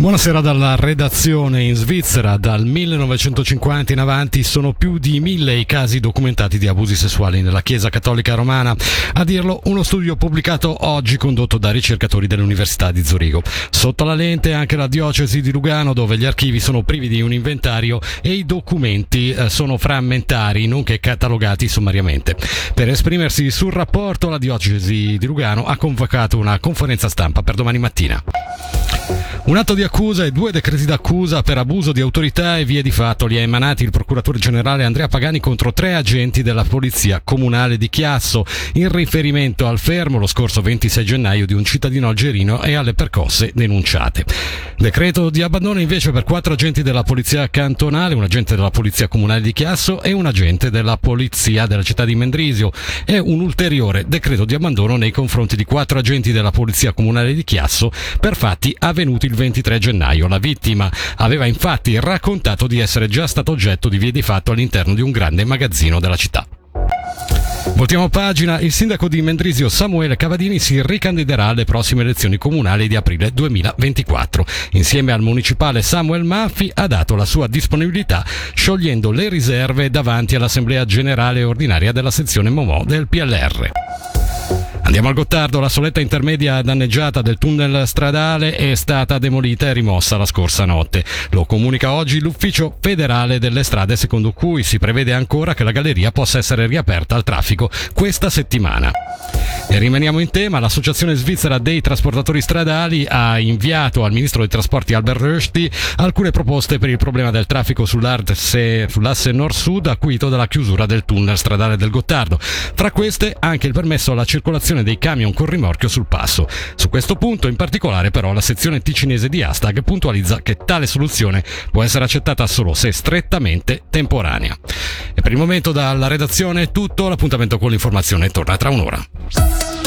Buonasera dalla redazione in Svizzera. Dal 1950 in avanti sono più di mille i casi documentati di abusi sessuali nella Chiesa Cattolica Romana. A dirlo uno studio pubblicato oggi condotto da ricercatori dell'Università di Zurigo. Sotto la lente anche la diocesi di Lugano dove gli archivi sono privi di un inventario e i documenti eh, sono frammentari, nonché catalogati sommariamente. Per esprimersi sul rapporto la diocesi di Lugano ha convocato una conferenza stampa per domani mattina. Un atto di accusa e due decreti d'accusa per abuso di autorità e vie di fatto li ha emanati il procuratore generale Andrea Pagani contro tre agenti della Polizia Comunale di Chiasso in riferimento al fermo lo scorso 26 gennaio di un cittadino algerino e alle percosse denunciate. Decreto di abbandono invece per quattro agenti della Polizia Cantonale, un agente della Polizia Comunale di Chiasso e un agente della Polizia della città di Mendrisio e un ulteriore decreto di abbandono nei confronti di quattro agenti della Polizia Comunale di Chiasso per fatti avvenuti il 23 gennaio. La vittima aveva infatti raccontato di essere già stato oggetto di vie di fatto all'interno di un grande magazzino della città. Voltiamo pagina, il sindaco di Mendrisio Samuele Cavadini si ricandiderà alle prossime elezioni comunali di aprile 2024. Insieme al municipale Samuel Maffi ha dato la sua disponibilità sciogliendo le riserve davanti all'Assemblea Generale Ordinaria della sezione Momò del PLR. Andiamo al Gottardo, la soletta intermedia danneggiata del tunnel stradale è stata demolita e rimossa la scorsa notte. Lo comunica oggi l'ufficio federale delle strade secondo cui si prevede ancora che la galleria possa essere riaperta al traffico questa settimana. E rimaniamo in tema, l'Associazione Svizzera dei Trasportatori Stradali ha inviato al Ministro dei Trasporti Albert Rösti alcune proposte per il problema del traffico sull'asse, nord-sud acuito dalla chiusura del tunnel stradale del Gottardo. Fra queste anche il permesso alla circolazione dei camion con rimorchio sul passo. Su questo punto in particolare però la sezione ticinese di Astag puntualizza che tale soluzione può essere accettata solo se strettamente temporanea. E per il momento dalla redazione è tutto, l'appuntamento con l'informazione torna tra un'ora.